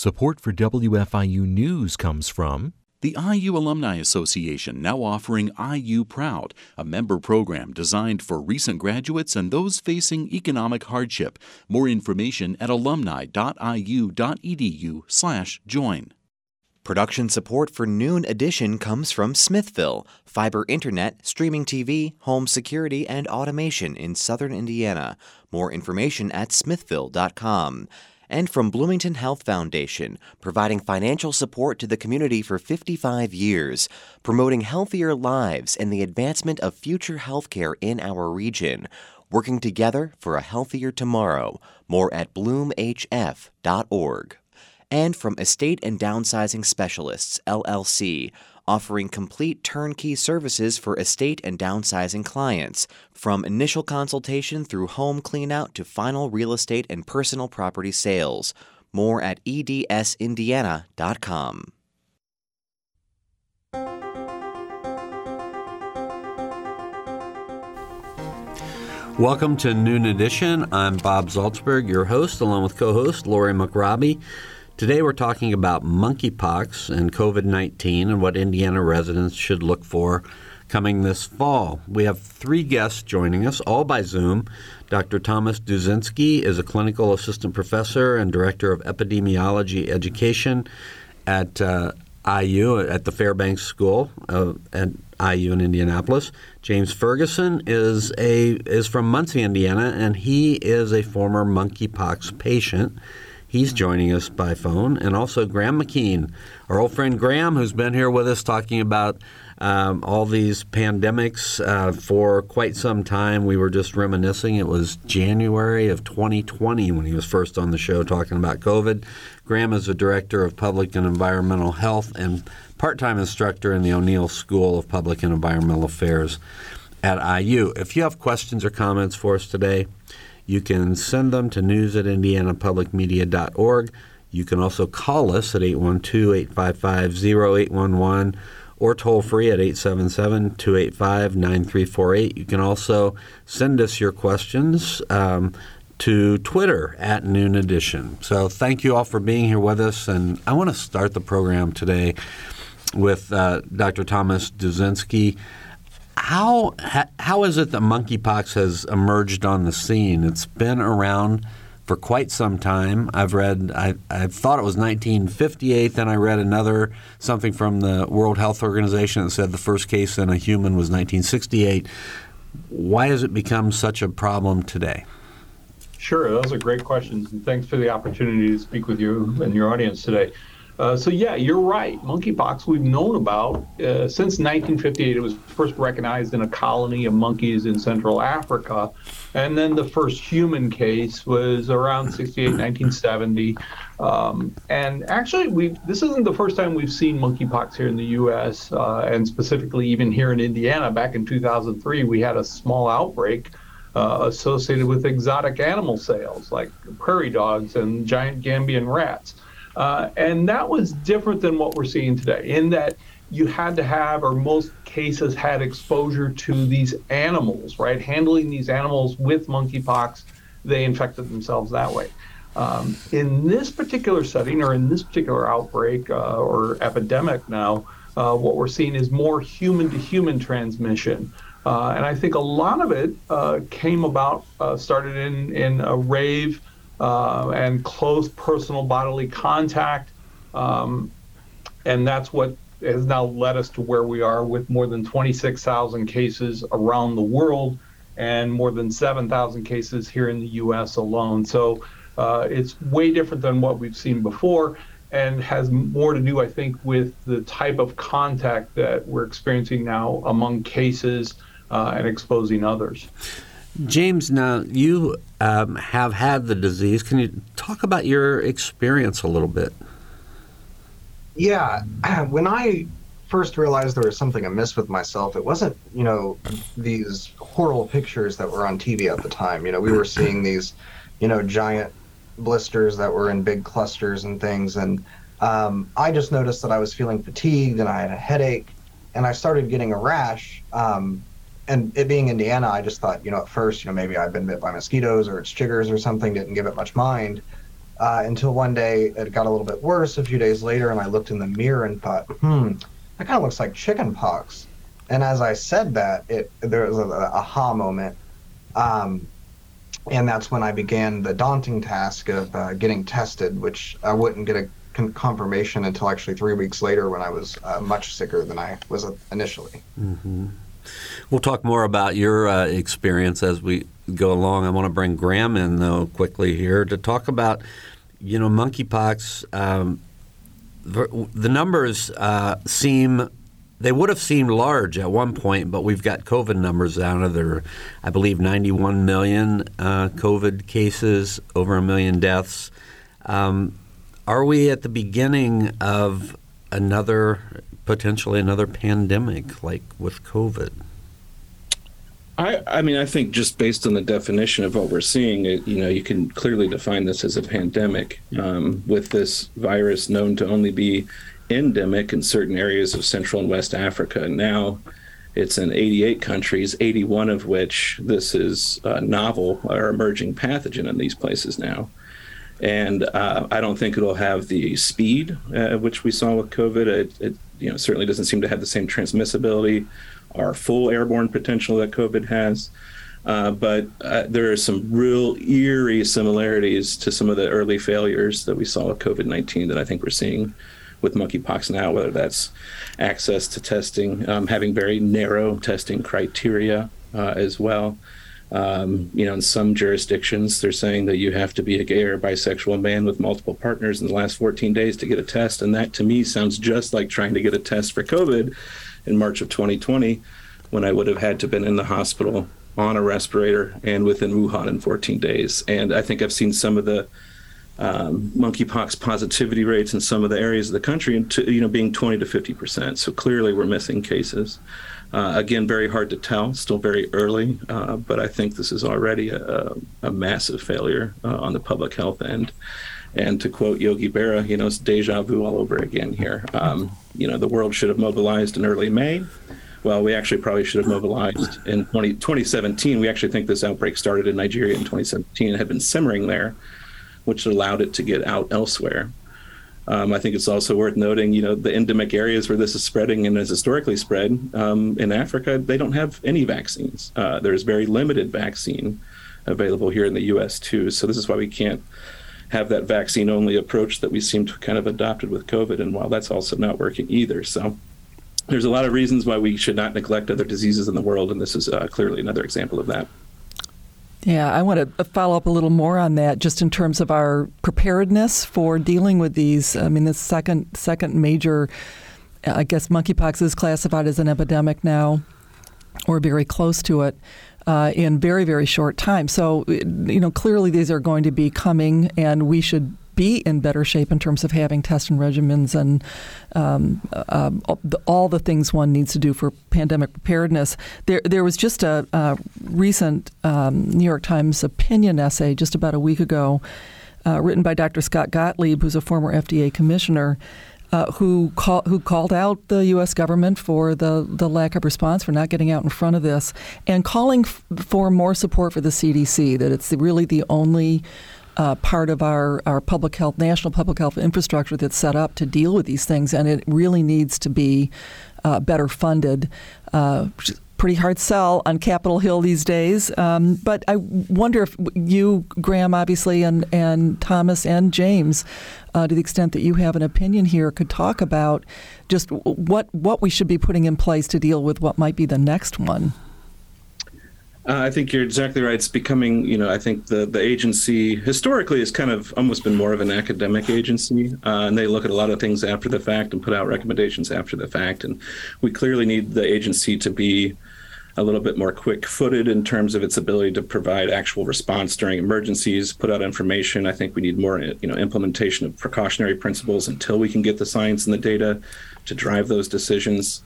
Support for WFIU News comes from the IU Alumni Association now offering IU Proud, a member program designed for recent graduates and those facing economic hardship. More information at alumni.iu.edu/join. Production support for Noon Edition comes from Smithville, fiber internet, streaming TV, home security, and automation in southern Indiana. More information at smithville.com and from Bloomington Health Foundation, providing financial support to the community for 55 years, promoting healthier lives and the advancement of future healthcare in our region, working together for a healthier tomorrow. More at bloomhf.org. And from Estate and Downsizing Specialists, LLC, offering complete turnkey services for estate and downsizing clients, from initial consultation through home cleanout to final real estate and personal property sales. More at edsindiana.com. Welcome to Noon Edition. I'm Bob Zaltsberg, your host, along with co host Lori McRobbie. Today we're talking about monkeypox and COVID 19 and what Indiana residents should look for coming this fall. We have three guests joining us, all by Zoom. Dr. Thomas Duszynski is a clinical assistant professor and director of epidemiology education at uh, IU at the Fairbanks School at IU in Indianapolis. James Ferguson is a is from Muncie, Indiana, and he is a former monkeypox patient. He's joining us by phone, and also Graham McKeen, our old friend Graham, who's been here with us talking about um, all these pandemics uh, for quite some time. We were just reminiscing. It was January of 2020 when he was first on the show talking about COVID. Graham is the director of public and environmental health and part time instructor in the O'Neill School of Public and Environmental Affairs at IU. If you have questions or comments for us today, you can send them to news at indianapublicmedia.org. You can also call us at 812 855 0811 or toll free at 877 285 9348. You can also send us your questions um, to Twitter at Noon Edition. So thank you all for being here with us. And I want to start the program today with uh, Dr. Thomas Duszynski. How how is it that monkeypox has emerged on the scene? It's been around for quite some time. I've read, I, I thought it was 1958, then I read another, something from the World Health Organization that said the first case in a human was 1968. Why has it become such a problem today? Sure, those are great questions, and thanks for the opportunity to speak with you and your audience today. Uh, so yeah, you're right. Monkeypox we've known about uh, since 1958. It was first recognized in a colony of monkeys in Central Africa, and then the first human case was around 68, 1970. Um, and actually, we this isn't the first time we've seen monkeypox here in the U.S. Uh, and specifically even here in Indiana. Back in 2003, we had a small outbreak. Uh, associated with exotic animal sales like prairie dogs and giant Gambian rats. Uh, and that was different than what we're seeing today, in that you had to have, or most cases had exposure to these animals, right? Handling these animals with monkeypox, they infected themselves that way. Um, in this particular setting, or in this particular outbreak uh, or epidemic now, uh, what we're seeing is more human to human transmission. Uh, and I think a lot of it uh, came about, uh, started in, in a rave uh, and close personal bodily contact. Um, and that's what has now led us to where we are with more than 26,000 cases around the world and more than 7,000 cases here in the US alone. So uh, it's way different than what we've seen before and has more to do, I think, with the type of contact that we're experiencing now among cases uh, and exposing others. James, now you um, have had the disease. Can you talk about your experience a little bit? Yeah, when I first realized there was something amiss with myself, it wasn't, you know, these horrible pictures that were on TV at the time. You know, we were seeing these, you know, giant blisters that were in big clusters and things. And um, I just noticed that I was feeling fatigued and I had a headache and I started getting a rash. Um, and it being Indiana, I just thought, you know, at first, you know, maybe I've been bit by mosquitoes or it's chiggers or something, didn't give it much mind. uh, until one day it got a little bit worse a few days later, and I looked in the mirror and thought, hmm, that kind of looks like chicken pox. And as I said that, it there was a, a aha moment. Um, and that's when I began the daunting task of uh, getting tested, which I wouldn't get a con- confirmation until actually three weeks later when I was uh, much sicker than I was initially. Mm-hmm. We'll talk more about your uh, experience as we go along. I want to bring Graham in though quickly here to talk about, you know, monkeypox. Um, the, the, numbers uh, seem they would have seemed large at one point, but we've got COVID numbers down to there, I believe, 91 million uh, COVID cases, over a million deaths. Um, are we at the beginning of another, potentially another pandemic like with COVID? I, I mean, I think just based on the definition of what we're seeing, it, you know, you can clearly define this as a pandemic um, with this virus known to only be endemic in certain areas of Central and West Africa. Now it's in 88 countries, 81 of which this is a novel or emerging pathogen in these places now. And uh, I don't think it'll have the speed uh, which we saw with COVID. It, it, you know certainly doesn't seem to have the same transmissibility or full airborne potential that COVID has. Uh, but uh, there are some real eerie similarities to some of the early failures that we saw with COVID 19 that I think we're seeing with monkeypox now, whether that's access to testing, um, having very narrow testing criteria uh, as well. Um, you know, in some jurisdictions, they're saying that you have to be a gay or bisexual man with multiple partners in the last 14 days to get a test. And that to me sounds just like trying to get a test for COVID in March of 2020 when I would have had to been in the hospital on a respirator and within Wuhan in 14 days. And I think I've seen some of the um, monkeypox positivity rates in some of the areas of the country, and you know, being 20 to 50 percent. So clearly, we're missing cases. Uh, again, very hard to tell. Still very early, uh, but I think this is already a, a massive failure uh, on the public health end. And to quote Yogi Berra, you know, it's deja vu all over again here. Um, you know, the world should have mobilized in early May. Well, we actually probably should have mobilized in 20, 2017. We actually think this outbreak started in Nigeria in 2017 and had been simmering there which allowed it to get out elsewhere. Um, I think it's also worth noting, you know, the endemic areas where this is spreading and has historically spread um, in Africa, they don't have any vaccines. Uh, there's very limited vaccine available here in the U.S. too. So this is why we can't have that vaccine-only approach that we seem to kind of adopted with COVID. And while that's also not working either, so there's a lot of reasons why we should not neglect other diseases in the world, and this is uh, clearly another example of that. Yeah, I want to follow up a little more on that, just in terms of our preparedness for dealing with these. I mean, the second second major, I guess, monkeypox is classified as an epidemic now, or very close to it. Uh, in very very short time. So you know clearly these are going to be coming, and we should be in better shape in terms of having testing regimens and um, uh, all the things one needs to do for pandemic preparedness. There, there was just a, a recent um, New York Times opinion essay just about a week ago, uh, written by Dr. Scott Gottlieb, who's a former FDA commissioner. Uh, who call, who called out the U.S. government for the, the lack of response, for not getting out in front of this, and calling f- for more support for the CDC. That it's really the only uh, part of our, our public health, national public health infrastructure that's set up to deal with these things, and it really needs to be uh, better funded. Uh, pretty hard sell on Capitol Hill these days. Um, but I wonder if you, Graham, obviously, and, and Thomas and James, uh, to the extent that you have an opinion here, could talk about just what what we should be putting in place to deal with what might be the next one. Uh, I think you're exactly right. It's becoming, you know, I think the the agency historically has kind of almost been more of an academic agency, uh, and they look at a lot of things after the fact and put out recommendations after the fact. And we clearly need the agency to be a little bit more quick-footed in terms of its ability to provide actual response during emergencies, put out information. I think we need more, you know, implementation of precautionary principles until we can get the science and the data to drive those decisions.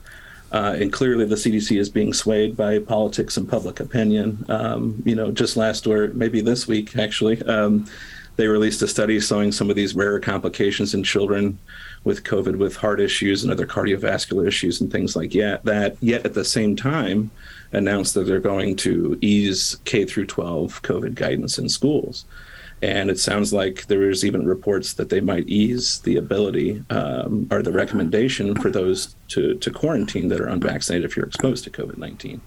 Uh, and clearly, the CDC is being swayed by politics and public opinion. Um, you know, just last or maybe this week, actually, um, they released a study showing some of these rare complications in children with COVID, with heart issues and other cardiovascular issues and things like that. Yet at the same time, announced that they're going to ease K through 12 COVID guidance in schools. And it sounds like there is even reports that they might ease the ability um, or the recommendation for those to, to quarantine that are unvaccinated if you're exposed to COVID 19.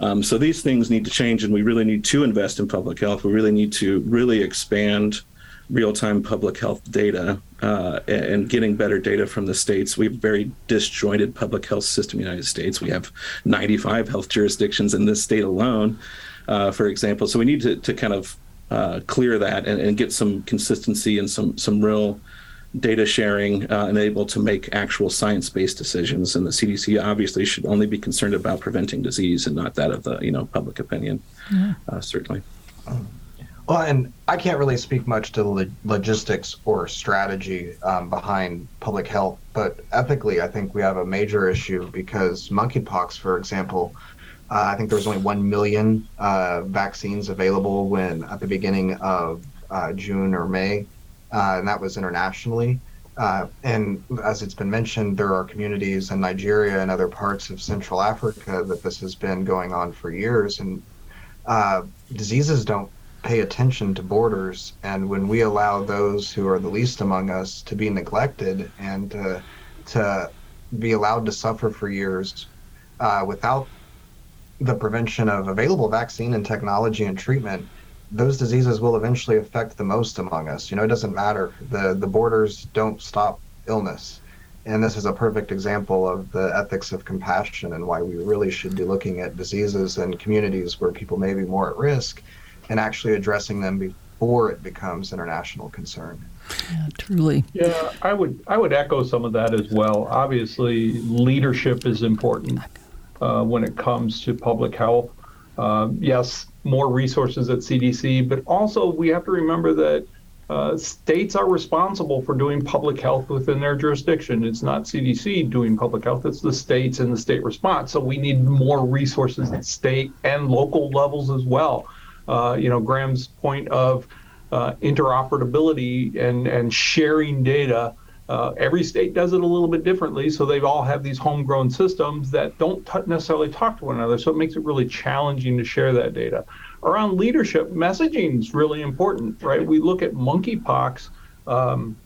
Um, so these things need to change, and we really need to invest in public health. We really need to really expand real-time public health data uh, and getting better data from the states. We have a very disjointed public health system in the United States. We have 95 health jurisdictions in this state alone, uh, for example. So we need to, to kind of uh, clear that and, and, get some consistency and some some real data sharing uh, and able to make actual science-based decisions. And the CDC obviously should only be concerned about preventing disease and not that of the you know public opinion. Yeah. Uh, certainly. Well, and I can't really speak much to the logistics or strategy um, behind public health, but ethically, I think we have a major issue because monkeypox, for example, I think there was only 1 million uh, vaccines available when at the beginning of uh, June or May, uh, and that was internationally. Uh, and as it's been mentioned, there are communities in Nigeria and other parts of Central Africa that this has been going on for years, and uh, diseases don't pay attention to borders. And when we allow those who are the least among us to be neglected and to, to be allowed to suffer for years uh, without the prevention of available vaccine and technology and treatment, those diseases will eventually affect the most among us. You know, it doesn't matter. The the borders don't stop illness. And this is a perfect example of the ethics of compassion and why we really should be looking at diseases and communities where people may be more at risk and actually addressing them before it becomes international concern. Yeah, truly. Yeah, I would I would echo some of that as well. Obviously, leadership is important uh, when it comes to public health. Uh, yes, more resources at CDC, but also we have to remember that uh, states are responsible for doing public health within their jurisdiction. It's not CDC doing public health, it's the states and the state response. So we need more resources at state and local levels as well uh, you know, Graham's point of uh, interoperability and, and sharing data. Uh, every state does it a little bit differently, so they all have these homegrown systems that don't t- necessarily talk to one another. So it makes it really challenging to share that data. Around leadership, messaging is really important, right? We look at monkeypox, um,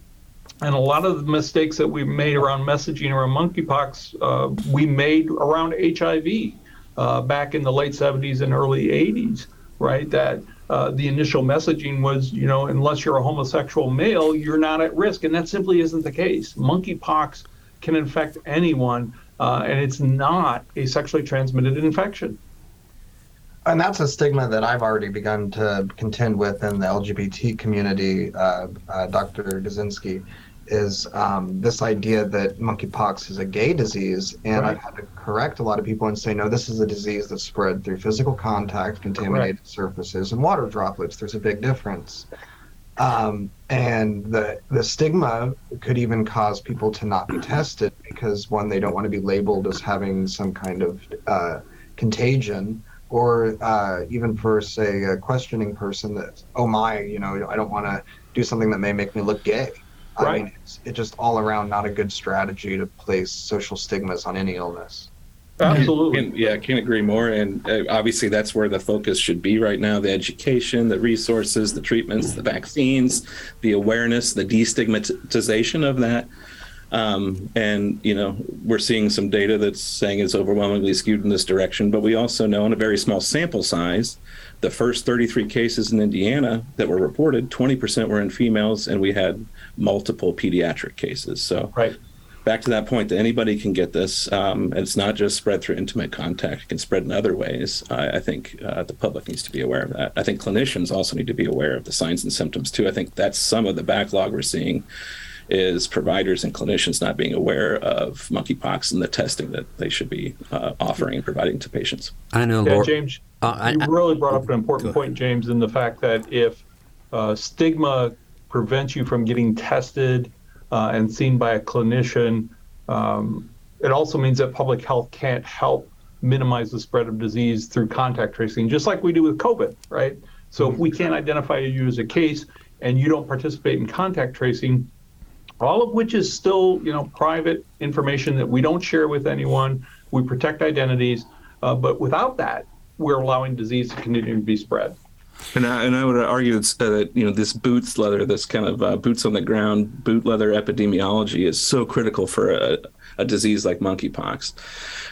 and a lot of the mistakes that we've made around messaging around monkeypox, uh, we made around HIV uh, back in the late 70s and early 80s right? That uh, the initial messaging was, you know, unless you're a homosexual male, you're not at risk, and that simply isn't the case. Monkeypox can infect anyone, uh, and it's not a sexually transmitted infection. And that's a stigma that I've already begun to contend with in the LGBT community, uh, uh Dr. Duszynski is um, this idea that monkeypox is a gay disease, and right. I've had to correct a lot of people and say, no, this is a disease that's spread through physical contact, contaminated Correct. surfaces, and water droplets. There's a big difference, um, and the the stigma could even cause people to not be tested because one, they don't want to be labeled as having some kind of uh, contagion. Or uh, even for, say, a questioning person that, oh my, you know, I don't want to do something that may make me look gay. Right. I mean, it's, it's just all around not a good strategy to place social stigmas on any illness. Absolutely. And, yeah, I can't agree more. And uh, obviously, that's where the focus should be right now the education, the resources, the treatments, the vaccines, the awareness, the destigmatization of that. Um, and, you know, we're seeing some data that's saying it's overwhelmingly skewed in this direction. But we also know in a very small sample size the first 33 cases in Indiana that were reported, 20% were in females, and we had multiple pediatric cases. So, right. back to that point that anybody can get this. Um, it's not just spread through intimate contact; it can spread in other ways. I, I think uh, the public needs to be aware of that. I think clinicians also need to be aware of the signs and symptoms too. I think that's some of the backlog we're seeing is providers and clinicians not being aware of monkeypox and the testing that they should be uh, offering and providing to patients. I know, yeah, Laura, James. Uh, you I, really brought up an important point, James, in the fact that if uh, stigma prevents you from getting tested uh, and seen by a clinician, um, it also means that public health can't help minimize the spread of disease through contact tracing, just like we do with COVID, right? So if we can't identify you as a case and you don't participate in contact tracing, all of which is still, you know, private information that we don't share with anyone. We protect identities, uh, but without that, we're allowing disease to continue to be spread. And I, and I would argue uh, that you know this boots leather, this kind of uh, boots on the ground boot leather epidemiology is so critical for a, a disease like monkeypox.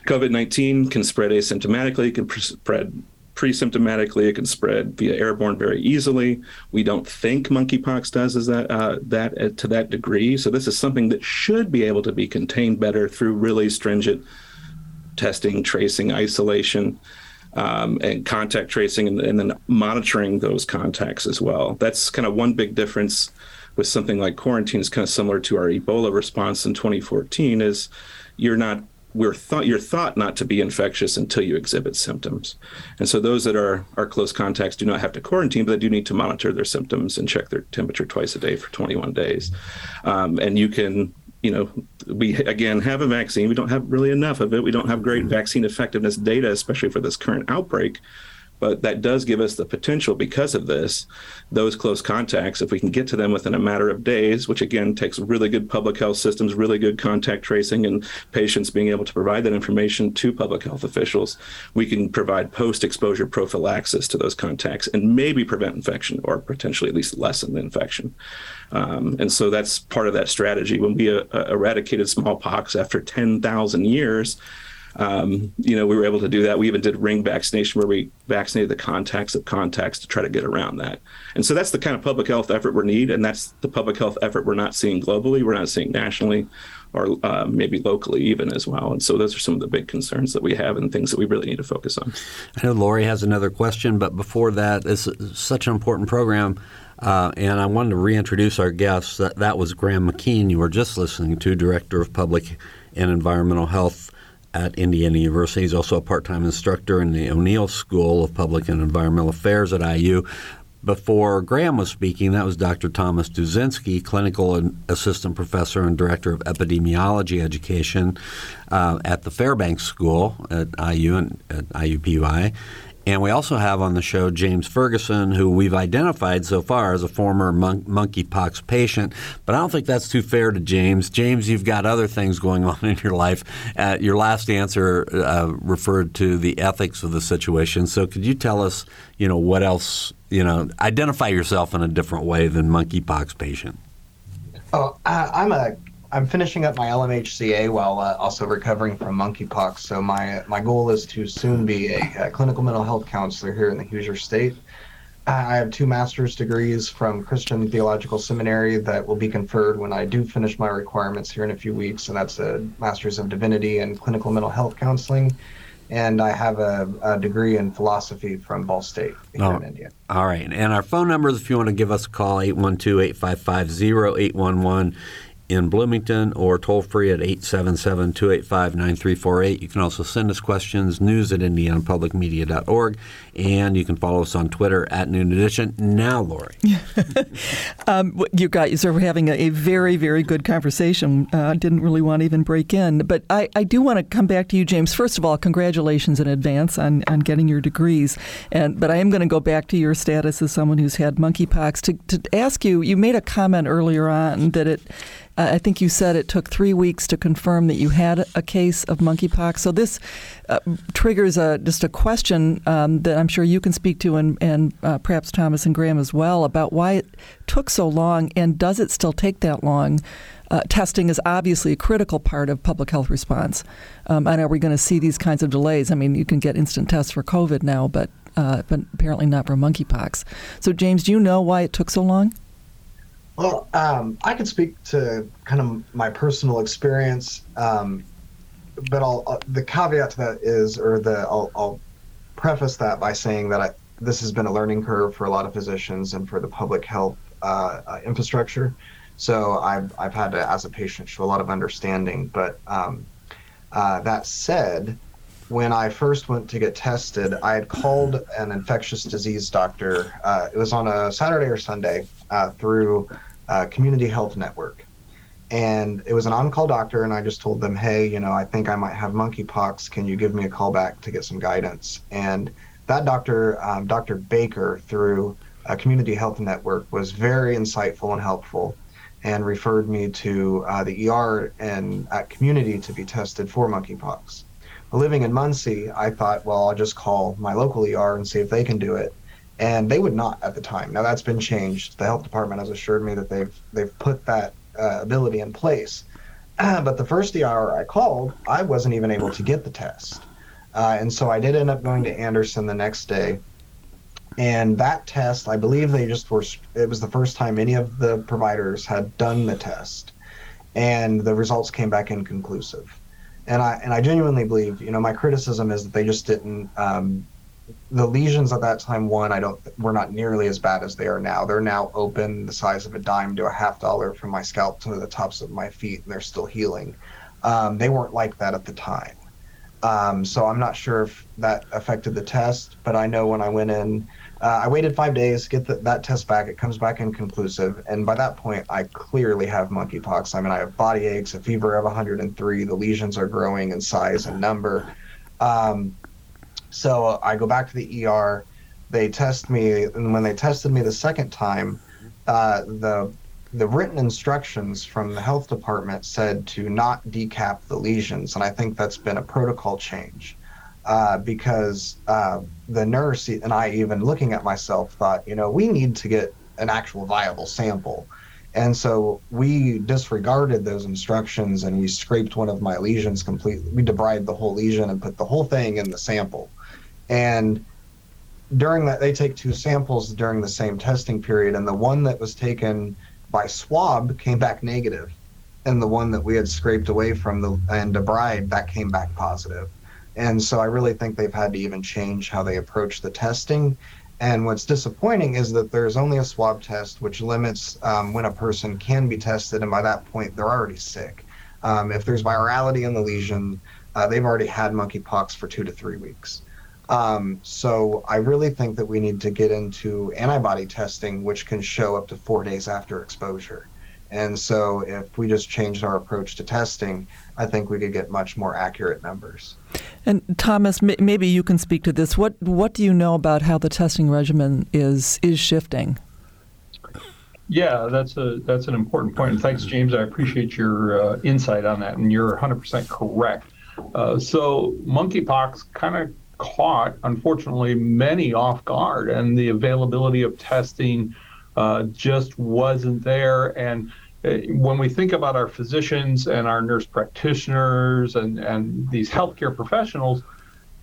COVID nineteen can spread asymptomatically, it can spread pre-symptomatically. It can spread via airborne very easily. We don't think monkeypox does is that uh, that uh, to that degree. So this is something that should be able to be contained better through really stringent testing, tracing, isolation. Um, and contact tracing and, and, then monitoring those contacts as well. That's kind of one big difference with something like quarantine is kind of similar to our Ebola response in 2014 is you're not we're thought you're thought not to be infectious until you exhibit symptoms. And so those that are are close contacts do not have to quarantine, but they do need to monitor their symptoms and check their temperature twice a day for 21 days. Um, and you can you know, we again have a vaccine. We don't have really enough of it. We don't have great mm-hmm. vaccine effectiveness data, especially for this current outbreak. But that does give us the potential because of this, those close contacts, if we can get to them within a matter of days, which again takes really good public health systems, really good contact tracing, and patients being able to provide that information to public health officials, we can provide post exposure prophylaxis to those contacts and maybe prevent infection or potentially at least lessen the infection. Um, and so that's part of that strategy. When we uh, eradicated smallpox after 10,000 years, um, you know, we were able to do that. We even did ring vaccination where we vaccinated the contacts of contacts to try to get around that. And so that's the kind of public health effort we need, and that's the public health effort we're not seeing globally, we're not seeing nationally, or uh, maybe locally even as well. And so those are some of the big concerns that we have and things that we really need to focus on. I know Lori has another question, but before that, is such an important program. Uh, and I wanted to reintroduce our guests. That, that was Graham McKeen, you were just listening to, Director of Public and Environmental Health at Indiana University. He's also a part time instructor in the O'Neill School of Public and Environmental Affairs at IU. Before Graham was speaking, that was Dr. Thomas Duszynski, clinical assistant professor and director of epidemiology education uh, at the Fairbanks School at IU and at IUPUI. And we also have on the show James Ferguson, who we've identified so far as a former mon- monkeypox patient. But I don't think that's too fair to James. James, you've got other things going on in your life. Uh, your last answer uh, referred to the ethics of the situation. So could you tell us, you know, what else, you know, identify yourself in a different way than monkeypox patient? Oh, I'm a I'm finishing up my LMHCA while uh, also recovering from monkeypox. So my my goal is to soon be a, a clinical mental health counselor here in the Hoosier State. I have two master's degrees from Christian Theological Seminary that will be conferred when I do finish my requirements here in a few weeks, and that's a Master's of Divinity and Clinical Mental Health Counseling. And I have a, a degree in philosophy from Ball State here oh, in India. All right. And our phone numbers, if you want to give us a call, 812 855 0811 in Bloomington or toll free at 877 285 9348. You can also send us questions, news at indianapublicmedia.org, and you can follow us on Twitter at Noon Edition. Now, Lori. um, you guys are having a, very, very good conversation. I uh, didn't really want to even break in, but I, I do want to come back to you, James. First of all, congratulations in advance on, on getting your degrees. And But I am going to go back to your status as someone who's had monkeypox to, to ask you, you made a comment earlier on that it I think you said it took three weeks to confirm that you had a case of monkeypox. So this uh, triggers a, just a question um, that I'm sure you can speak to, and, and uh, perhaps Thomas and Graham as well, about why it took so long, and does it still take that long? Uh, testing is obviously a critical part of public health response. Um, and are we going to see these kinds of delays? I mean, you can get instant tests for COVID now, but uh, but apparently not for monkeypox. So, James, do you know why it took so long? Well, um, I can speak to kind of my personal experience, um, but I'll, uh, the caveat to that is, or the I'll, I'll preface that by saying that I, this has been a learning curve for a lot of physicians and for the public health uh, uh, infrastructure. So I've I've had to, as a patient, show a lot of understanding. But um, uh, that said, when I first went to get tested, I had called an infectious disease doctor. Uh, it was on a Saturday or Sunday uh, through uh, Community Health Network. And it was an on call doctor, and I just told them, hey, you know, I think I might have monkeypox. Can you give me a call back to get some guidance? And that doctor, um, Dr. Baker, through a Community Health Network, was very insightful and helpful and referred me to uh, the ER and at community to be tested for monkeypox. living in Muncie, I thought, well, I'll just call my local ER and see if they can do it. and they would not at the time. Now that's been changed. The health department has assured me that they've they've put that uh, ability in place. but the first ER I called, I wasn't even able to get the test, uh, and so I did end up going to Anderson the next day. And that test, I believe they just were. It was the first time any of the providers had done the test, and the results came back inconclusive. And I and I genuinely believe, you know, my criticism is that they just didn't um, the lesions at that time one i don't were not nearly as bad as they are now. They're now open the size of a dime to a half dollar from my scalp to the tops of my feet and they're still healing. Um, they weren't like that at the time. Um, so i'm not sure if that affected the test but i know when i went in uh, i waited five days get the, that test back. It comes back inconclusive. And by that point i clearly have monkeypox. I mean i have body aches a fever of 103 the lesions are growing in size and number. Um, so I go back to the ER. They test me, and when they tested me the second time, uh, the the written instructions from the health department said to not decap the lesions, and I think that's been a protocol change uh, because uh, the nurse and I, even looking at myself, thought, you know, we need to get an actual viable sample. And so we disregarded those instructions and we scraped one of my lesions completely. We debrided the whole lesion and put the whole thing in the sample. And during that, they take two samples during the same testing period, and the one that was taken by swab came back negative, and the one that we had scraped away from the and debride that came back positive. And so I really think they've had to even change how they approach the testing. And what's disappointing is that there's only a swab test, which limits um, when a person can be tested, and by that point they're already sick. Um, if there's virality in the lesion, uh, they've already had monkeypox for two to three weeks. Um, so I really think that we need to get into antibody testing, which can show up to four days after exposure. And so if we just changed our approach to testing, I think we could get much more accurate numbers. And Thomas, maybe you can speak to this. What what do you know about how the testing regimen is is shifting? Yeah, that's a that's an important point. And thanks, James. I appreciate your uh, insight on that, and you're 100% correct. Uh, so monkeypox kind of caught, unfortunately, many off guard, and the availability of testing uh, just wasn't there. And uh, when we think about our physicians and our nurse practitioners and, and these healthcare professionals,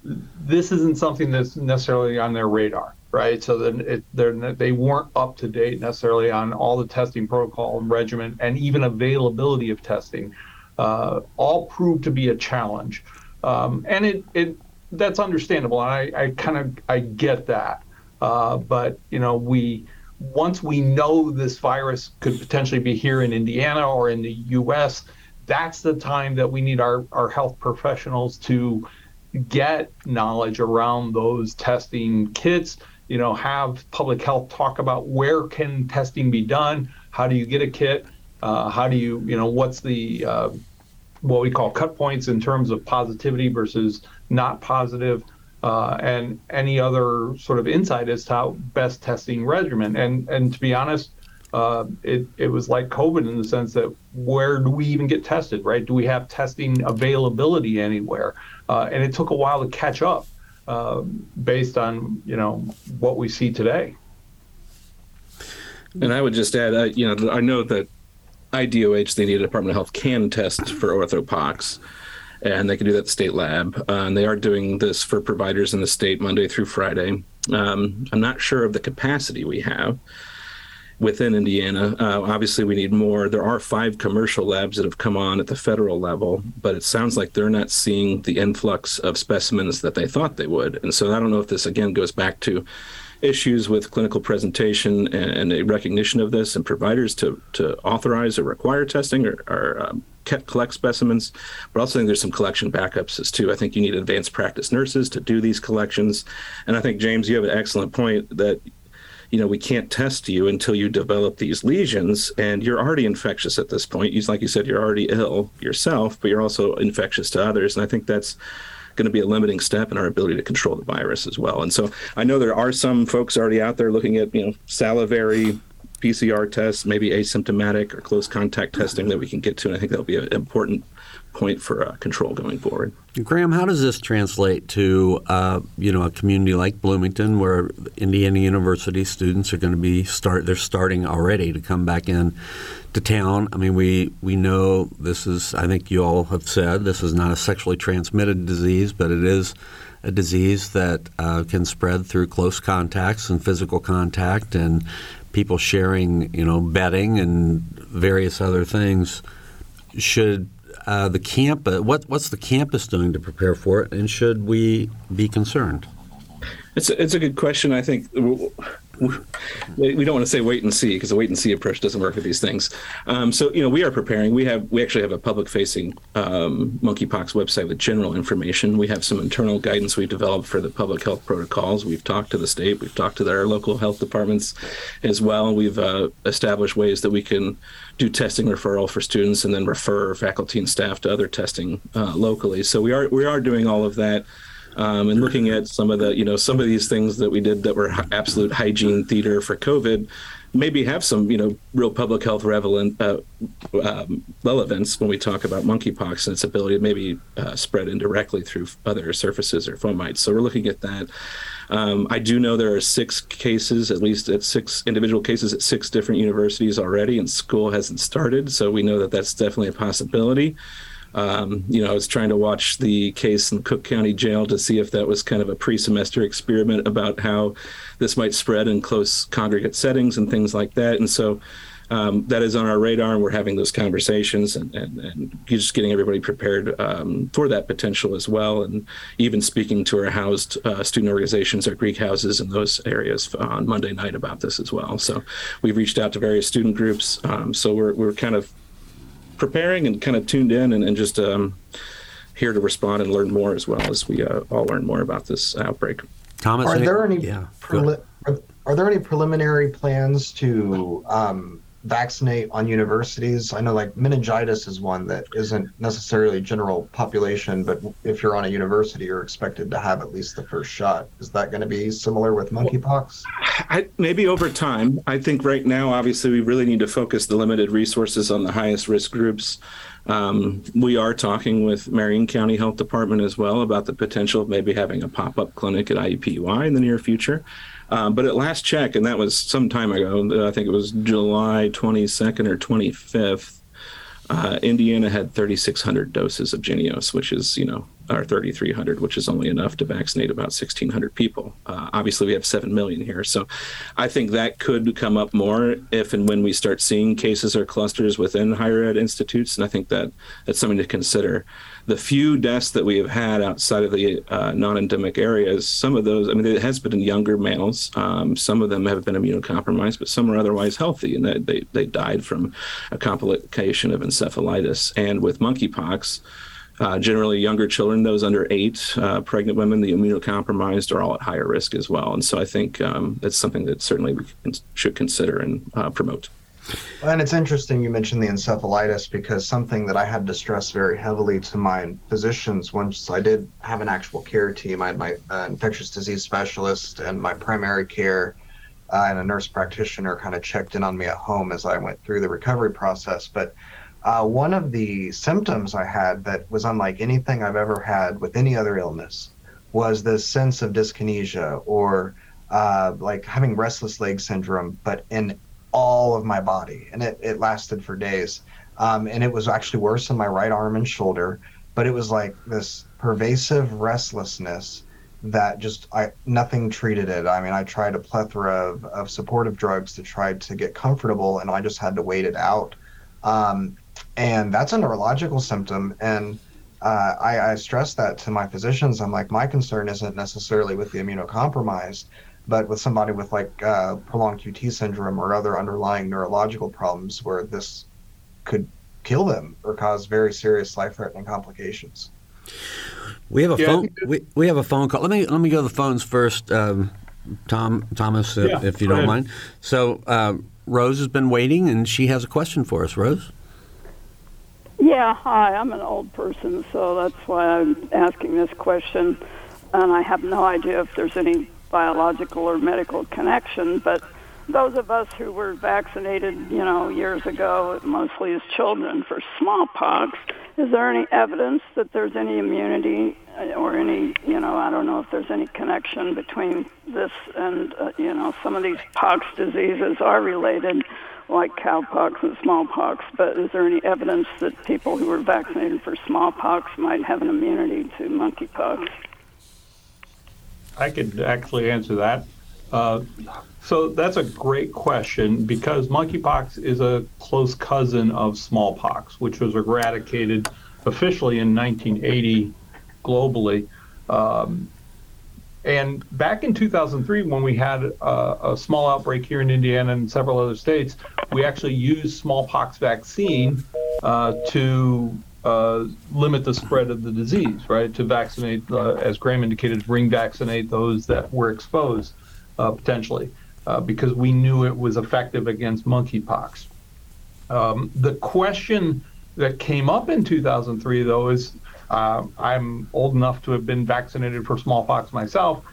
this isn't something that's necessarily on their radar, right? So then they weren't up to date necessarily on all the testing protocol and regimen and even availability of testing. Uh, all proved to be a challenge. Um, and it, it that's understandable. And I, I kind of I get that. Uh, but you know, we once we know this virus could potentially be here in Indiana or in the U.S., that's the time that we need our, our health professionals to get knowledge around those testing kits. You know, have public health talk about where can testing be done. How do you get a kit? Uh, how do you, you know, what's the uh, what we call cut points in terms of positivity versus not positive, uh, and any other sort of insight as to how best testing regimen. And and to be honest, uh, it it was like COVID in the sense that where do we even get tested, right? Do we have testing availability anywhere? Uh, and it took a while to catch up, uh, based on you know what we see today. And I would just add, you know, I know that IDOH, the Indiana Department of Health, can test for orthopox and they can do that at the state lab. Uh, and they are doing this for providers in the state Monday through Friday. Um, I'm not sure of the capacity we have within Indiana. Uh, obviously, we need more. There are five commercial labs that have come on at the federal level, but it sounds like they're not seeing the influx of specimens that they thought they would. And so I don't know if this again goes back to issues with clinical presentation and, and a recognition of this and providers to, to authorize or require testing or, or um, collect specimens, but also think there's some collection backups as too. I think you need advanced practice nurses to do these collections, and I think James, you have an excellent point that you know we can't test you until you develop these lesions, and you're already infectious at this point. You like you said, you're already ill yourself, but you're also infectious to others, and I think that's going to be a limiting step in our ability to control the virus as well. And so I know there are some folks already out there looking at you know salivary PCR tests, maybe asymptomatic or close contact testing that we can get to. And I think that'll be an important point for uh, control going forward. Graham, how does this translate to uh, you know a community like Bloomington, where Indiana University students are going to be start they're starting already to come back in to town? I mean, we we know this is I think you all have said this is not a sexually transmitted disease, but it is a disease that uh, can spread through close contacts and physical contact and people sharing you know bedding and various other things. Should uh, the campus, what, what's the campus doing to prepare for it, and should we be concerned? It's a, it's a good question. I think we don't want to say wait and see because the wait and see approach doesn't work with these things. Um, so you know we are preparing. We have we actually have a public facing um, monkeypox website with general information. We have some internal guidance we've developed for the public health protocols. We've talked to the state. We've talked to our local health departments as well. We've uh, established ways that we can do testing referral for students and then refer faculty and staff to other testing uh, locally. So we are we are doing all of that um, and looking at some of the you know some of these things that we did that were absolute hygiene theater for COVID maybe have some you know real public health relevant uh, um, relevance when we talk about monkeypox and its ability to maybe uh, spread indirectly through other surfaces or fomites. So we're looking at that. Um, I do know there are six cases, at least at six individual cases at six different universities already, and school hasn't started. So we know that that's definitely a possibility. Um, you know, I was trying to watch the case in Cook County Jail to see if that was kind of a pre-semester experiment about how this might spread in close congregate settings and things like that. And so um, that is on our radar, and we're having those conversations and, and, and just getting everybody prepared um, for that potential as well. And even speaking to our housed uh, student organizations, our Greek houses in those areas on Monday night about this as well. So we've reached out to various student groups. Um, so we're, we're kind of preparing and kind of tuned in and, and just um, here to respond and learn more as well as we uh, all learn more about this outbreak. Thomas, are there any yeah, preli- are, are, there any preliminary plans to um, vaccinate on universities? I know like meningitis is one that isn't necessarily general population, but if you're on a university, you're expected to have at least the first shot. Is that going to be similar with monkeypox? I, maybe over time. I think right now, obviously, we really need to focus the limited resources on the highest risk groups. Um, we are talking with Marion County Health Department as well about the potential of maybe having a pop-up clinic at IUPUI in the near future. Um, but at last check, and that was some time ago, I think it was July 22nd or 25th, uh, Indiana had 3,600 doses of Jynneos, which is, you know, or 3,300, which is only enough to vaccinate about 1,600 people. Uh, obviously, we have 7 million here. So I think that could come up more if and when we start seeing cases or clusters within higher ed institutes. And I think that that's something to consider the few deaths that we have had outside of the uh, non-endemic areas, some of those, I mean, it has been in younger males. Um, some of them have been immunocompromised, but some are otherwise healthy, and they, they, they died from a complication of encephalitis. And with monkeypox, uh, generally younger children, those under eight, uh, pregnant women, the immunocompromised are all at higher risk as well. And so I think um, that's something that certainly we can, should consider and uh, promote. And it's interesting you mentioned the encephalitis because something that I had to stress very heavily to my physicians once I did have an actual care team. I had my uh, infectious disease specialist and my primary care uh, and a nurse practitioner kind of checked in on me at home as I went through the recovery process. But uh, one of the symptoms I had that was unlike anything I've ever had with any other illness was this sense of dyskinesia or uh, like having restless leg syndrome, but in all of my body, and it, it lasted for days. Um, and it was actually worse in my right arm and shoulder, but it was like this pervasive restlessness that just I nothing treated it. I mean, I tried a plethora of, of supportive drugs to try to get comfortable, and I just had to wait it out. Um, and that's a neurological symptom, and uh, I, I stress that to my physicians. I'm like, my concern isn't necessarily with the immunocompromised. But with somebody with like uh, prolonged QT syndrome or other underlying neurological problems where this could kill them or cause very serious life-threatening complications. We have a yeah, phone. We, we have a phone call. Let me let me go to the phones first, um, Tom Thomas, if, yeah, if you don't ahead. mind. So uh, Rose has been waiting, and she has a question for us. Rose. Yeah, hi. I'm an old person, so that's why I'm asking this question, and I have no idea if there's any biological or medical connection, but those of us who were vaccinated, you know, years ago, mostly as children for smallpox, is there any evidence that there's any immunity uh, or any, you know, I don't know if there's any connection between this and, uh, you know, some of these pox diseases are related, like cowpox and smallpox, but is there any evidence that people who were vaccinated for smallpox might have an immunity to monkeypox? I could actually answer that. Uh, so that's a great question because monkeypox is a close cousin of smallpox, which was eradicated officially in 1980 globally. Um, and back in 2003, when we had a, a, small outbreak here in Indiana and several other states, we actually used smallpox vaccine uh, to uh, limit the spread of the disease, right? To vaccinate, uh, as Graham indicated, ring vaccinate those that were exposed uh, potentially, uh, because we knew it was effective against monkeypox. Um, the question that came up in 2003, though, is uh, I'm old enough to have been vaccinated for smallpox myself.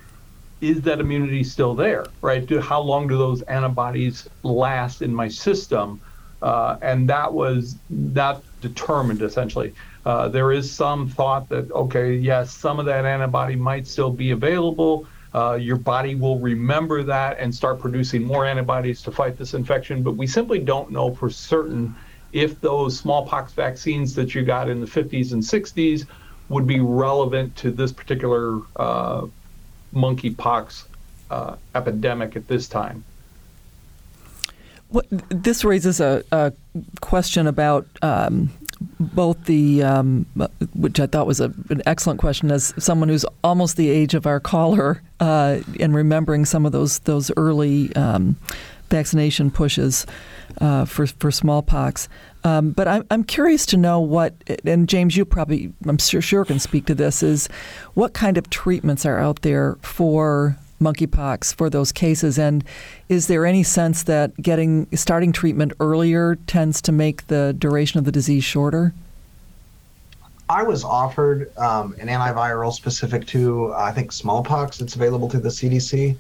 Is that immunity still there, right? Do, how long do those antibodies last in my system? Uh, and that was not determined essentially. Uh, there is some thought that, okay, yes, some of that antibody might still be available. Uh, your body will remember that and start producing more antibodies to fight this infection, but we simply don't know for certain if those smallpox vaccines that you got in the 50s and 60s would be relevant to this particular uh, monkeypox uh, epidemic at this time. What, this raises a, a question about um, both the, um, which I thought was a, an excellent question, as someone who's almost the age of our caller, uh, and remembering some of those those early um, vaccination pushes uh, for for smallpox. Um, but I'm I'm curious to know what, and James, you probably I'm sure sure can speak to this. Is what kind of treatments are out there for monkeypox for those cases? And is there any sense that getting starting treatment earlier tends to make the duration of the disease shorter? I was offered um, an antiviral specific to I think smallpox. It's available through the CDC.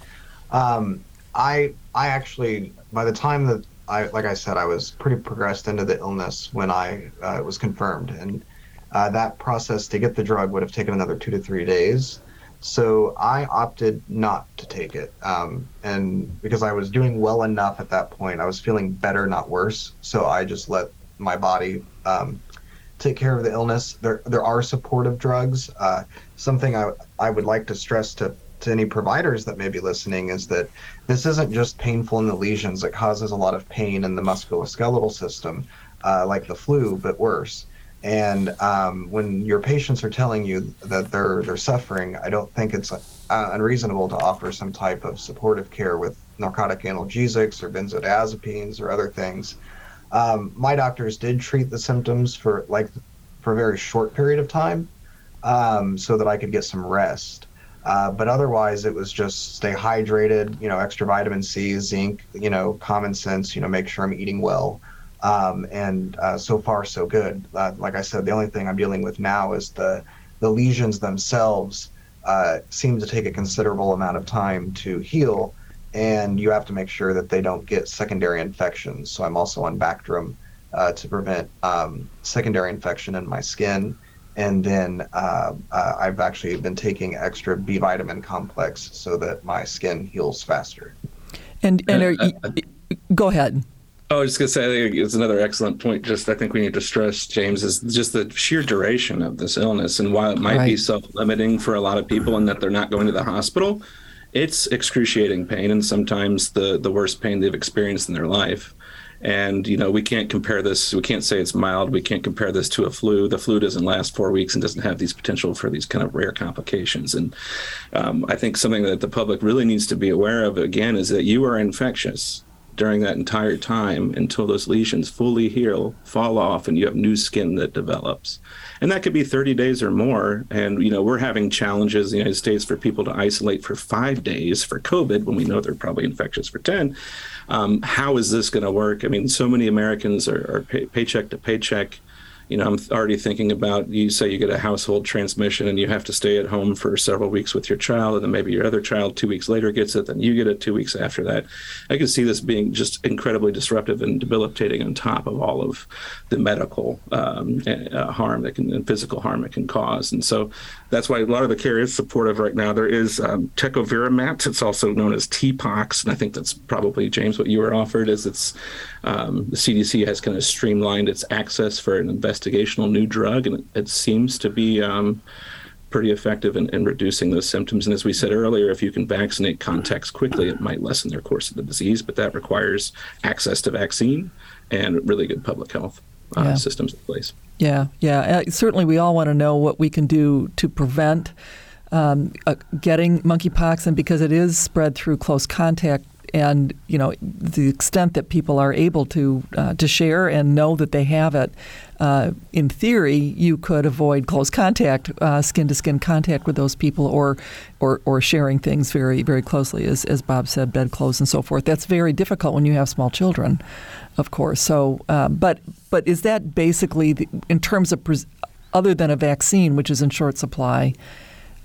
Um, I I actually by the time that I like I said I was pretty progressed into the illness when I uh, was confirmed, and uh, that process to get the drug would have taken another two to three days. So I opted not to take it. Um, and because I was doing well enough at that point, I was feeling better, not worse. So I just let my body um, take care of the illness. There, there are supportive drugs. Uh, something I, I would like to stress to, to any providers that may be listening is that this isn't just painful in the lesions. It causes a lot of pain in the musculoskeletal system, uh, like the flu, but worse. And um, when your patients are telling you that they're they're suffering, I don't think it's uh, unreasonable to offer some type of supportive care with narcotic analgesics or benzodiazepines or other things. Um, my doctors did treat the symptoms for like for a very short period of time, um, so that I could get some rest. Uh, but otherwise, it was just stay hydrated, you know, extra vitamin C, zinc, you know, common sense, you know, make sure I'm eating well. Um, and uh, so far so good. Uh, like I said, the only thing I'm dealing with now is the the lesions themselves uh, seem to take a considerable amount of time to heal, and you have to make sure that they don't get secondary infections. So I'm also on Bactrim uh, to prevent um, secondary infection in my skin. And then uh, uh, I've actually been taking extra B vitamin complex so that my skin heals faster. And and are you, go ahead. Oh, I was just gonna say, I think it's another excellent point. Just I think we need to stress, James, is just the sheer duration of this illness, and while it might right. be self-limiting for a lot of people, and that they're not going to the hospital, it's excruciating pain, and sometimes the the worst pain they've experienced in their life. And you know, we can't compare this. We can't say it's mild. We can't compare this to a flu. The flu doesn't last four weeks and doesn't have these potential for these kind of rare complications. And um, I think something that the public really needs to be aware of again is that you are infectious during that entire time until those lesions fully heal, fall off, and you have new skin that develops. And that could be 30 days or more. And, you know, we're having challenges in the United States for people to isolate for five days for COVID when we know they're probably infectious for 10. Um, how is this going to work? I mean, so many Americans are, are pay- paycheck to paycheck you know, I'm already thinking about you say you get a household transmission and you have to stay at home for several weeks with your child, and then maybe your other child two weeks later gets it, then you get it two weeks after that. I can see this being just incredibly disruptive and debilitating on top of all of the medical um, uh, harm that can and physical harm it can cause. And so that's why a lot of the care is supportive right now. There is um, tecovirimat. It's also known as TPOXX, and I think that's probably James what you were offered. Is it's um, the CDC has kind of streamlined its access for an investigational new drug, and it, it seems to be um, pretty effective in, in, reducing those symptoms. And as we said earlier, if you can vaccinate contacts quickly, it might lessen their course of the disease, but that requires access to vaccine and really good public health uh, yeah. systems in place. Yeah, yeah. Uh, certainly, we all want to know what we can do to prevent um, uh, getting monkeypox, and because it is spread through close contact, and you know the extent that people are able to uh, to share and know that they have it. Uh, in theory, you could avoid close contact, skin to skin contact with those people, or, or or sharing things very very closely, as as Bob said, bedclothes and so forth. That's very difficult when you have small children, of course. So, uh, but but is that basically the, in terms of pres- other than a vaccine, which is in short supply?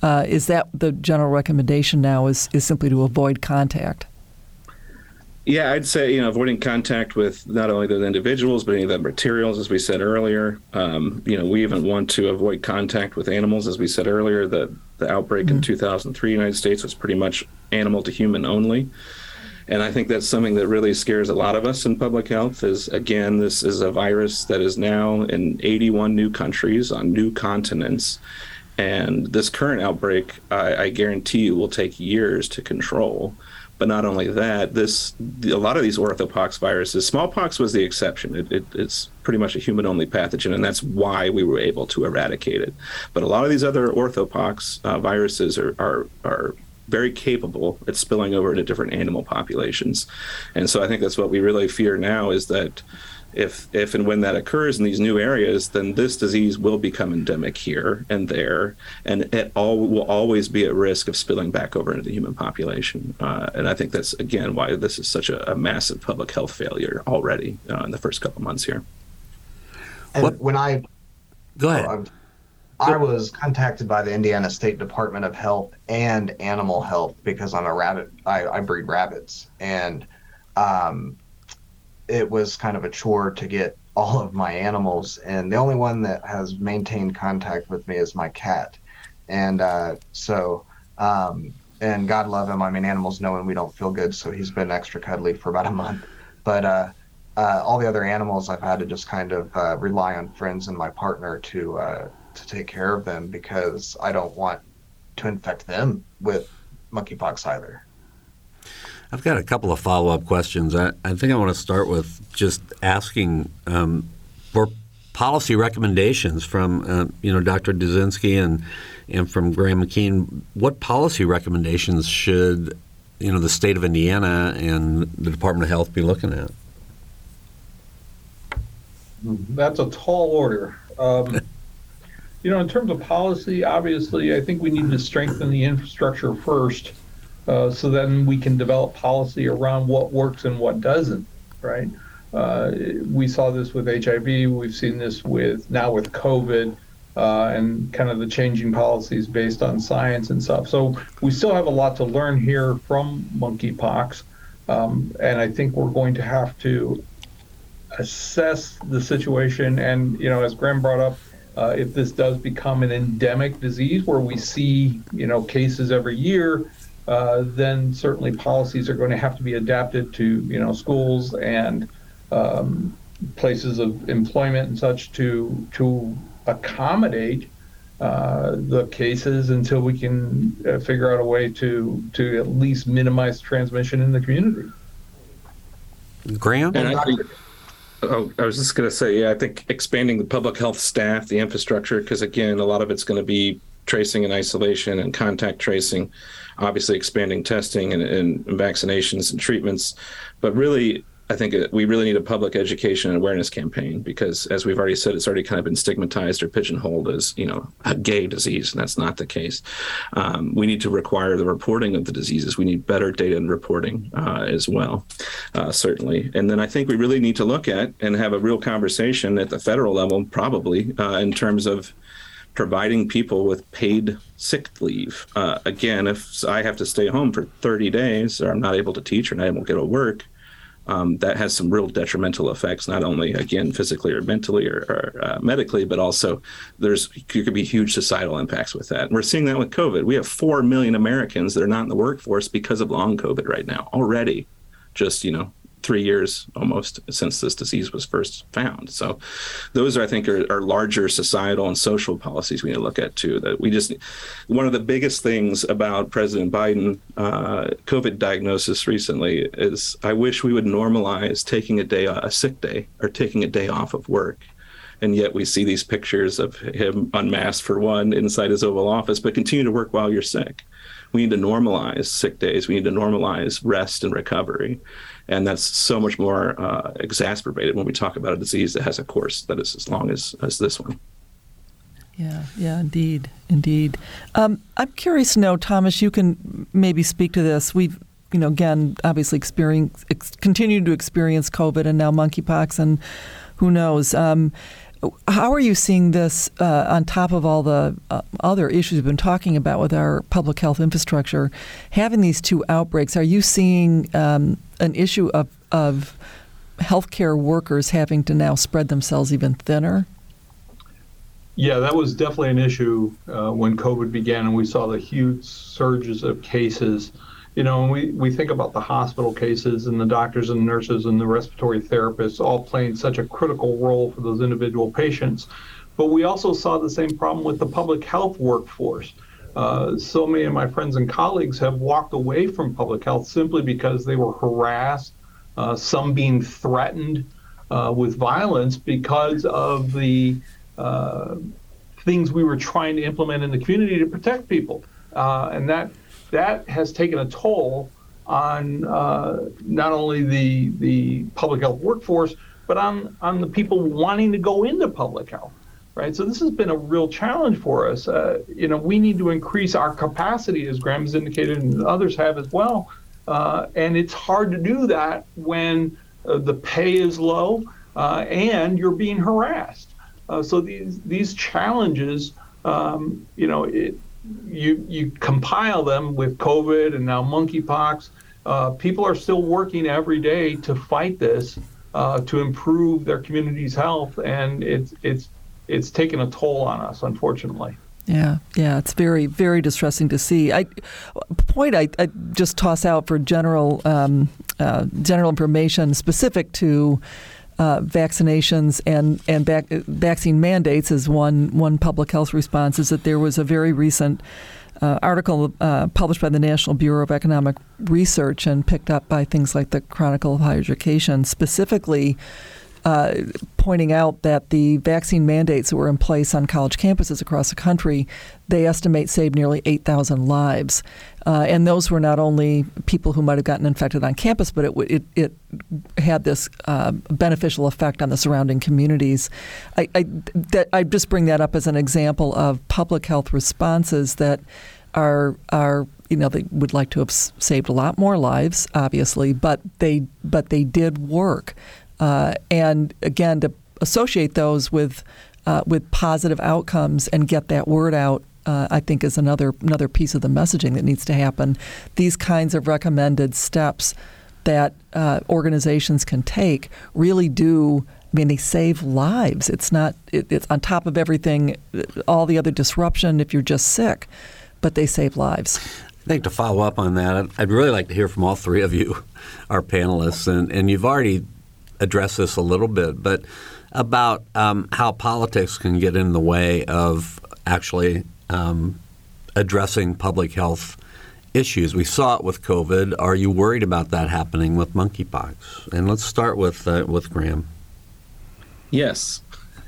Uh, is that the general recommendation now? Is is simply to avoid contact? Yeah, I'd say you know avoiding contact with not only the individuals but any of the materials, as we said earlier. Um, you know, we even want to avoid contact with animals, as we said earlier. The the outbreak mm-hmm. in 2003 United States was pretty much animal to human only, and I think that's something that really scares a lot of us in public health. Is again, this is a virus that is now in 81 new countries on new continents. And this current outbreak, I, I guarantee you, will take years to control. But not only that, this a lot of these orthopox viruses, smallpox was the exception. It, it, it's pretty much a human-only pathogen, and that's why we were able to eradicate it. But a lot of these other orthopox uh, viruses are, are are very capable at spilling over into different animal populations, and so I think that's what we really fear now is that if if and when that occurs in these new areas, then this disease will become endemic here and there, and it all will always be at risk of spilling back over into the human population. Uh, and I think that's again why this is such a, a massive public health failure already uh, in the first couple months here. And what? when I go ahead. Uh, I was contacted by the Indiana State Department of Health and Animal Health because I'm a rabbit. I, I breed rabbits, and um, it was kind of a chore to get all of my animals, and the only one that has maintained contact with me is my cat. And uh, so, um, and God love him. I mean, animals know when we don't feel good, so he's been extra cuddly for about a month. But uh, uh, all the other animals, I've had to just kind of uh, rely on friends and my partner to uh, to take care of them because I don't want to infect them with monkeypox either. I've got a couple of follow up questions. I, I, think I want to start with just asking um, for policy recommendations from uh, you know Dr. Duszynski and and from Graham McKeen. What policy recommendations should you know the state of Indiana and the Department of Health be looking at? That's a tall order. Um, you know, in terms of policy, obviously, I think we need to strengthen the infrastructure first uh, so then we can develop policy around what works and what doesn't, right? Uh, we saw this with HIV. We've seen this with now with COVID, uh, and kind of the changing policies based on science and stuff. So we still have a lot to learn here from monkeypox, um, and I think we're going to have to assess the situation. And you know, as Graham brought up, uh, if this does become an endemic disease where we see you know cases every year uh, then certainly policies are going to have to be adapted to you know schools and um, places of employment and such to to accommodate uh, the cases until we can uh, figure out a way to to at least minimize transmission in the community. Graham. And I, think, oh, I was just going to say, yeah, I think expanding the public health staff, the infrastructure, because again, a lot of it's going to be tracing and isolation and contact tracing obviously expanding testing and, and vaccinations and treatments, but really I think we really need a public education and awareness campaign because, as we've already said, it's already kind of been stigmatized or pigeonholed as you know a gay disease, and that's not the case. Um, we need to require the reporting of the diseases. We need better data and reporting uh, as well, uh, certainly. And then I think we really need to look at and have a real conversation at the federal level, probably uh, in terms of providing people with paid sick leave. Uh, again, if I have to stay home for 30 days or I'm not able to teach or not able to get to work, um, that has some real detrimental effects, not only again physically or mentally or, or uh, medically, but also there's there could be huge societal impacts with that. And we're seeing that with COVID. We have four million Americans that are not in the workforce because of long COVID right now already. Just you know, three years almost since this disease was first found. So, those are, I think are, are, larger societal and social policies we need to look at too. That we just one of the biggest things about President Biden uh, COVID diagnosis recently is I wish we would normalize taking a day a sick day or taking a day off of work. And yet we see these pictures of him unmasked for one inside his Oval Office, but continue to work while you're sick. We need to normalize sick days. We need to normalize rest and recovery and that's so much more uh, exacerbated when we talk about a disease that has a course that is as long as, as this one. Yeah, yeah, indeed, indeed. Um, I'm curious to know, Thomas. You can maybe speak to this. We've, you know, again, obviously experience, ex- continued to experience COVID and now monkeypox, and who knows. Um, how are you seeing this uh, on top of all the uh, other issues we've been talking about with our public health infrastructure? Having these two outbreaks, are you seeing um, an issue of, of healthcare workers having to now spread themselves even thinner? Yeah, that was definitely an issue uh, when COVID began, and we saw the huge surges of cases you know, we, we think about the hospital cases and the doctors and nurses and the respiratory therapists all playing such a critical role for those individual patients. But we also saw the same problem with the public health workforce. Uh, so many of my friends and colleagues have walked away from public health simply because they were harassed, uh, some being threatened uh, with violence because of the uh, things we were trying to implement in the community to protect people. Uh, and that that has taken a toll on uh, not only the the public health workforce, but on on the people wanting to go into public health. Right. So this has been a real challenge for us. Uh, you know, we need to increase our capacity, as Graham has indicated, and others have as well. Uh, and it's hard to do that when uh, the pay is low uh, and you're being harassed. Uh, so these these challenges, um, you know, it, you you compile them with COVID and now monkeypox. Uh, people are still working every day to fight this, uh, to improve their community's health, and it's it's it's taken a toll on us, unfortunately. Yeah, yeah, it's very, very distressing to see. I point I, I just toss out for general um, uh, general information specific to uh, vaccinations and and back, vaccine mandates is one one public health response. Is that there was a very recent uh, article uh, published by the National Bureau of Economic Research and picked up by things like the Chronicle of Higher Education, specifically uh, pointing out that the vaccine mandates that were in place on college campuses across the country, they estimate saved nearly 8,000 lives. Uh, and those were not only people who might have gotten infected on campus, but it, it, it had this uh, beneficial effect on the surrounding communities. I, I, that, I just bring that up as an example of public health responses that are are you know they would like to have saved a lot more lives, obviously, but they but they did work. Uh, and again, to associate those with uh, with positive outcomes and get that word out, uh, I think is another another piece of the messaging that needs to happen. These kinds of recommended steps that uh, organizations can take really do. I mean, they save lives. It's not. It, it's on top of everything, all the other disruption. If you're just sick, but they save lives. I think to follow up on that, I'd really like to hear from all three of you, our panelists, and, and you've already address this a little bit, but about um, how politics can get in the way of actually um, addressing public health issues. We saw it with COVID. Are you worried about that happening with monkeypox? And let's start with uh, with Graham. Yes.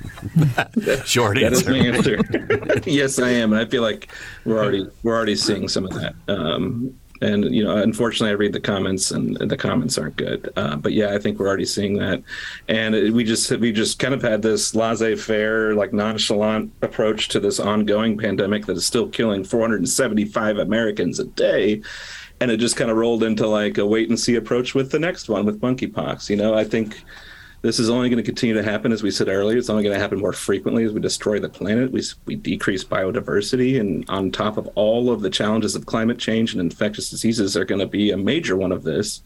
Short that answer. That is my answer. yes, I am, and I feel like we're already we're already seeing some of that. Um, And you know, unfortunately, I read the comments, and the comments aren't good. Uh, but yeah, I think we're already seeing that, and it, we just we just kind of had this laissez-faire, like nonchalant approach to this ongoing pandemic that is still killing 475 Americans a day and it just kind of rolled into like a wait and see approach with the next one with monkeypox. You know, I think this is only going to continue to happen, as we said earlier. It's only going to happen more frequently as we destroy the planet. We, we decrease biodiversity. And on top of all of the challenges of climate change and infectious diseases, are going to be a major one of this.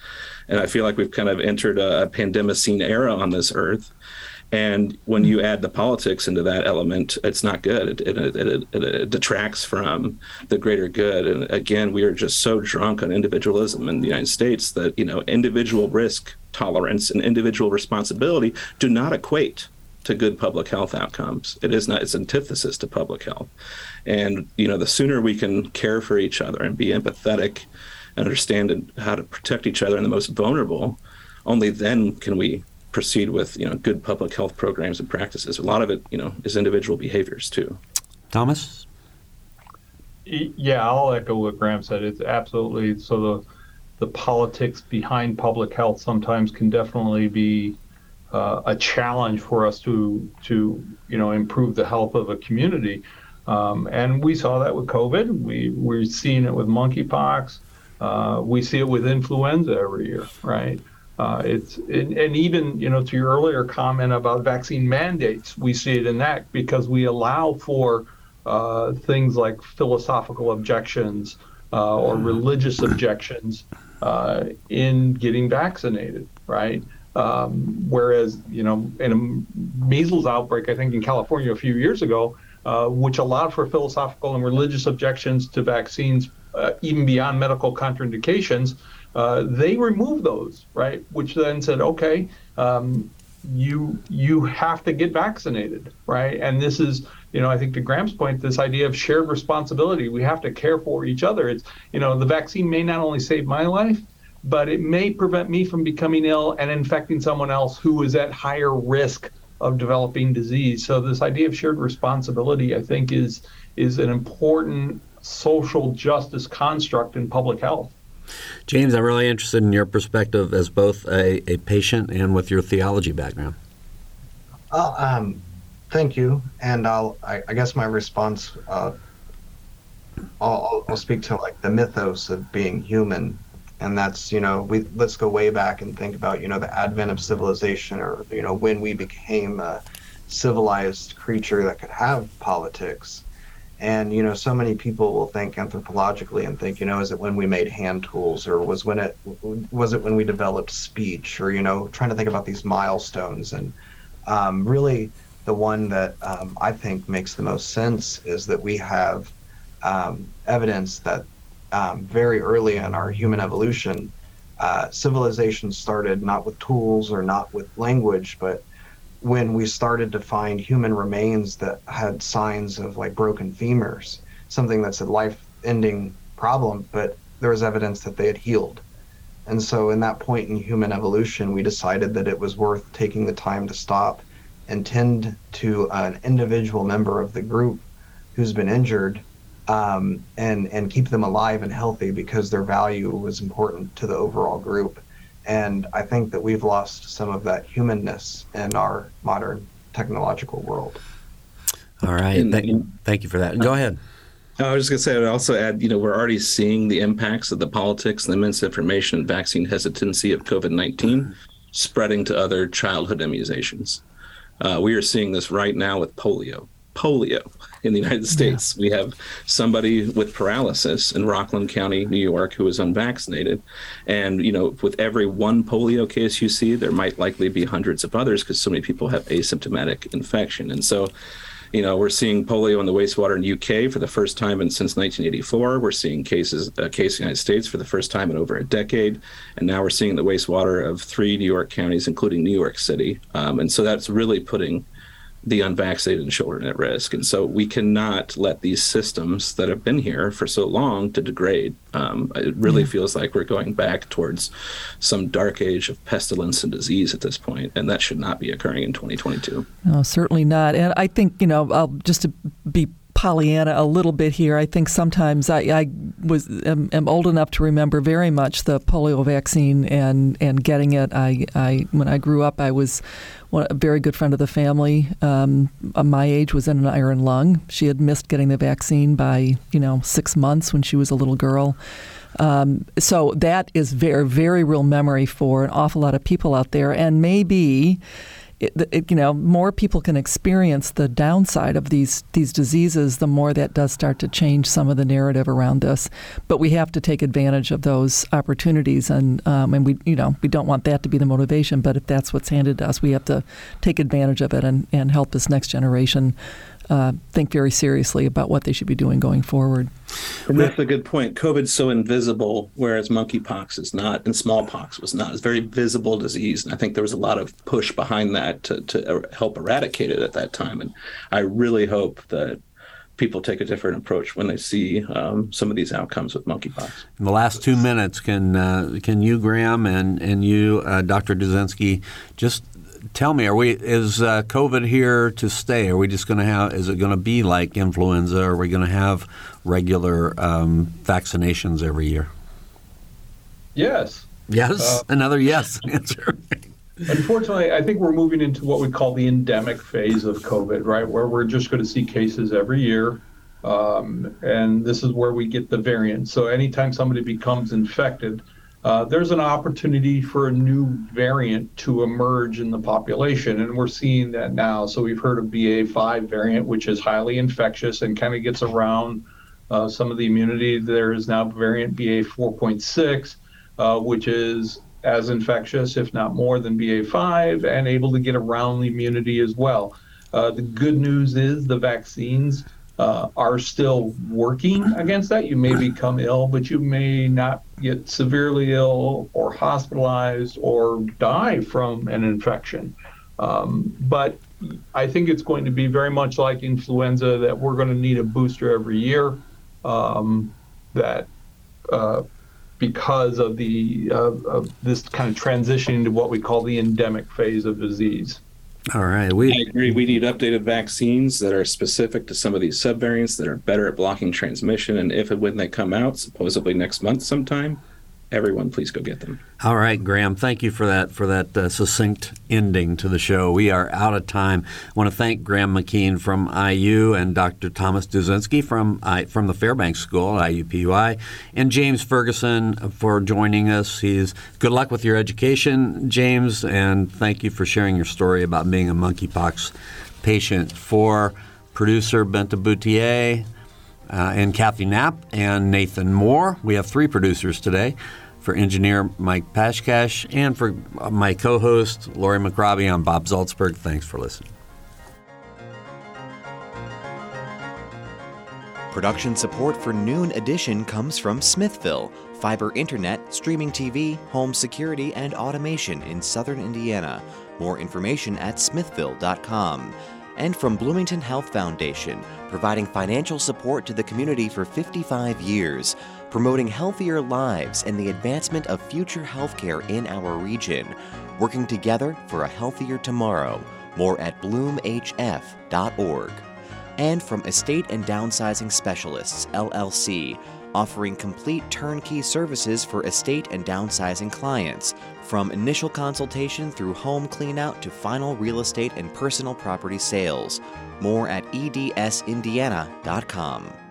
And I feel like we've kind of entered a, a pandemicine era on this earth. And when you add the politics into that element, it's not good. It, it, it, it, detracts from the greater good. And again, we are just so drunk on individualism in the United States that you know individual risk tolerance and individual responsibility do not equate to good public health outcomes. It is not. It's antithesis to public health. And you know, the sooner we can care for each other and be empathetic and understand how to protect each other and the most vulnerable, only then can we proceed with you know good public health programs and practices. A lot of it, you know, is individual behaviors too. Thomas. Yeah, I'll echo what Graham said. It's absolutely so the the politics behind public health sometimes can definitely be uh, a challenge for us to to you know improve the health of a community. Um, and we saw that with COVID. We we're seeing it with monkeypox. Uh, we see it with influenza every year, right? Uh, it's and, and, even you know to your earlier comment about vaccine mandates, we see it in that because we allow for uh, things like philosophical objections uh, or religious objections uh, in getting vaccinated, right? Um, whereas you know in a measles outbreak, I think in California a few years ago, uh, which allowed for philosophical and religious objections to vaccines uh, even beyond medical contraindications uh, they removed those, right? Which then said, okay, um, you you have to get vaccinated, right? And this is, you know, I think to Graham's point, this idea of shared responsibility. We have to care for each other. It's, you know, the vaccine may not only save my life, but it may prevent me from becoming ill and infecting someone else who is at higher risk of developing disease. So this idea of shared responsibility, I think, is is an important social justice construct in public health. James, I'm really interested in your perspective as both a, a patient and with your theology background. Well, um, thank you. And I'll, I, I guess my response, uh, I'll, I'll speak to like the mythos of being human. And that's, you know, we let's go way back and think about, you know, the advent of civilization or, you know, when we became a civilized creature that could have politics and you know so many people will think anthropologically and think you know is it when we made hand tools or was when it was it when we developed speech or you know trying to think about these milestones. And um, really the one that um, i think makes the most sense is that we have um, evidence that um, very early in our human evolution uh, civilization started not with tools or not with language but when we started to find human remains that had signs of like broken femurs, something that's a life ending problem, but there was evidence that they had healed. And so, in that point in human evolution, we decided that it was worth taking the time to stop and tend to an individual member of the group who's been injured um, and, and keep them alive and healthy because their value was important to the overall group. And I think that we've lost some of that humanness in our modern technological world. All right. And, thank, thank you for that. Go ahead. I was just going to say, I'd also add, you know, we're already seeing the impacts of the politics and the misinformation and vaccine hesitancy of COVID 19 spreading to other childhood immunizations. Uh, we are seeing this right now with polio. Polio in the United States. Yeah. We have somebody with paralysis in Rockland County, New York, who is unvaccinated. And, you know, with every one polio case you see, there might likely be hundreds of others because so many people have asymptomatic infection. And so, you know, we're seeing polio in the wastewater in UK for the first time in, since 1984. We're seeing cases, a case in the United States for the first time in over a decade, and now we're seeing the wastewater of three New York counties, including New York City. Um, and so that's really putting the unvaccinated children at risk. And so we cannot let these systems that have been here for so long to degrade. Um, it really yeah. feels like we're going back towards some dark age of pestilence and disease at this point, and that should not be occurring in 2022. No, certainly not. And I think, you know, I'll, just to be Pollyanna a little bit here. I think sometimes I, I was am, am, old enough to remember very much the polio vaccine and, and getting it. I, I when I grew up, I was a very good friend of the family. Um, my age was in an iron lung. She had missed getting the vaccine by you know six months when she was a little girl. Um, so that is very very real memory for an awful lot of people out there, and maybe it, it, you know, more people can experience the downside of these these diseases, the more that does start to change some of the narrative around this. But we have to take advantage of those opportunities, and um, and we you know we don't want that to be the motivation. But if that's what's handed to us, we have to take advantage of it and, and help this next generation uh, think very seriously about what they should be doing going forward. And that's a good point. COVID's so invisible, whereas monkeypox is not, and smallpox was not. It's a very visible disease, and I think there was a lot of push behind that to, to help eradicate it at that time. And I really hope that people take a different approach when they see um, some of these outcomes with monkeypox. In the last two minutes, can uh, can you, Graham, and and you, uh, Dr. Duszynski, just tell me, are we is uh, COVID here to stay? Are we just going to have? Is it going to be like influenza? Are we going to have regular um, vaccinations every year? Yes. Yes. Uh, Another yes answer. Unfortunately, I think we're moving into what we call the endemic phase of COVID, right? Where we're just going to see cases every year. Um, and this is where we get the variants. So anytime somebody becomes infected, uh, there's an opportunity for a new variant to emerge in the population, and we're seeing that now. So we've heard of BA5 variant, which is highly infectious and kind of gets around uh, some of the immunity. There is now variant BA4.6, uh, which is as infectious, if not more, than BA5, and able to get around the immunity as well. Uh, the good news is the vaccines uh, are still working against that. You may become ill, but you may not get severely ill or hospitalized or die from an infection. Um, but I think it's going to be very much like influenza that we're going to need a booster every year. Um, that uh, because of the uh, of this kind of transitioning to what we call the endemic phase of disease. All right. We I agree. We need updated vaccines that are specific to some of these subvariants that are better at blocking transmission. And if and when they come out, supposedly next month sometime, everyone please go get them. All right graham thank you for that for that uh, succinct ending to the show. We are out of time. I want to thank graham mckeen from iu and dr thomas duszynski from I, from the fairbanks school at iupui and james ferguson for joining us. He's good luck with your education james and thank you for sharing your story about being a monkeypox patient. For producer benta boutier uh, and Kathy Knapp and Nathan Moore. We have three producers today. For engineer Mike Pashkash and for my co host Lori McRobbie, I'm Bob Zaltsberg. Thanks for listening. Production support for Noon Edition comes from Smithville, fiber internet, streaming TV, home security, and automation in southern Indiana. More information at smithville.com and from Bloomington Health Foundation, providing financial support to the community for 55 years, promoting healthier lives and the advancement of future healthcare in our region, working together for a healthier tomorrow. More at bloomhf.org. And from Estate and Downsizing Specialists, LLC, offering complete turnkey services for estate and downsizing clients, from initial consultation through home cleanout to final real estate and personal property sales. More at edsindiana.com.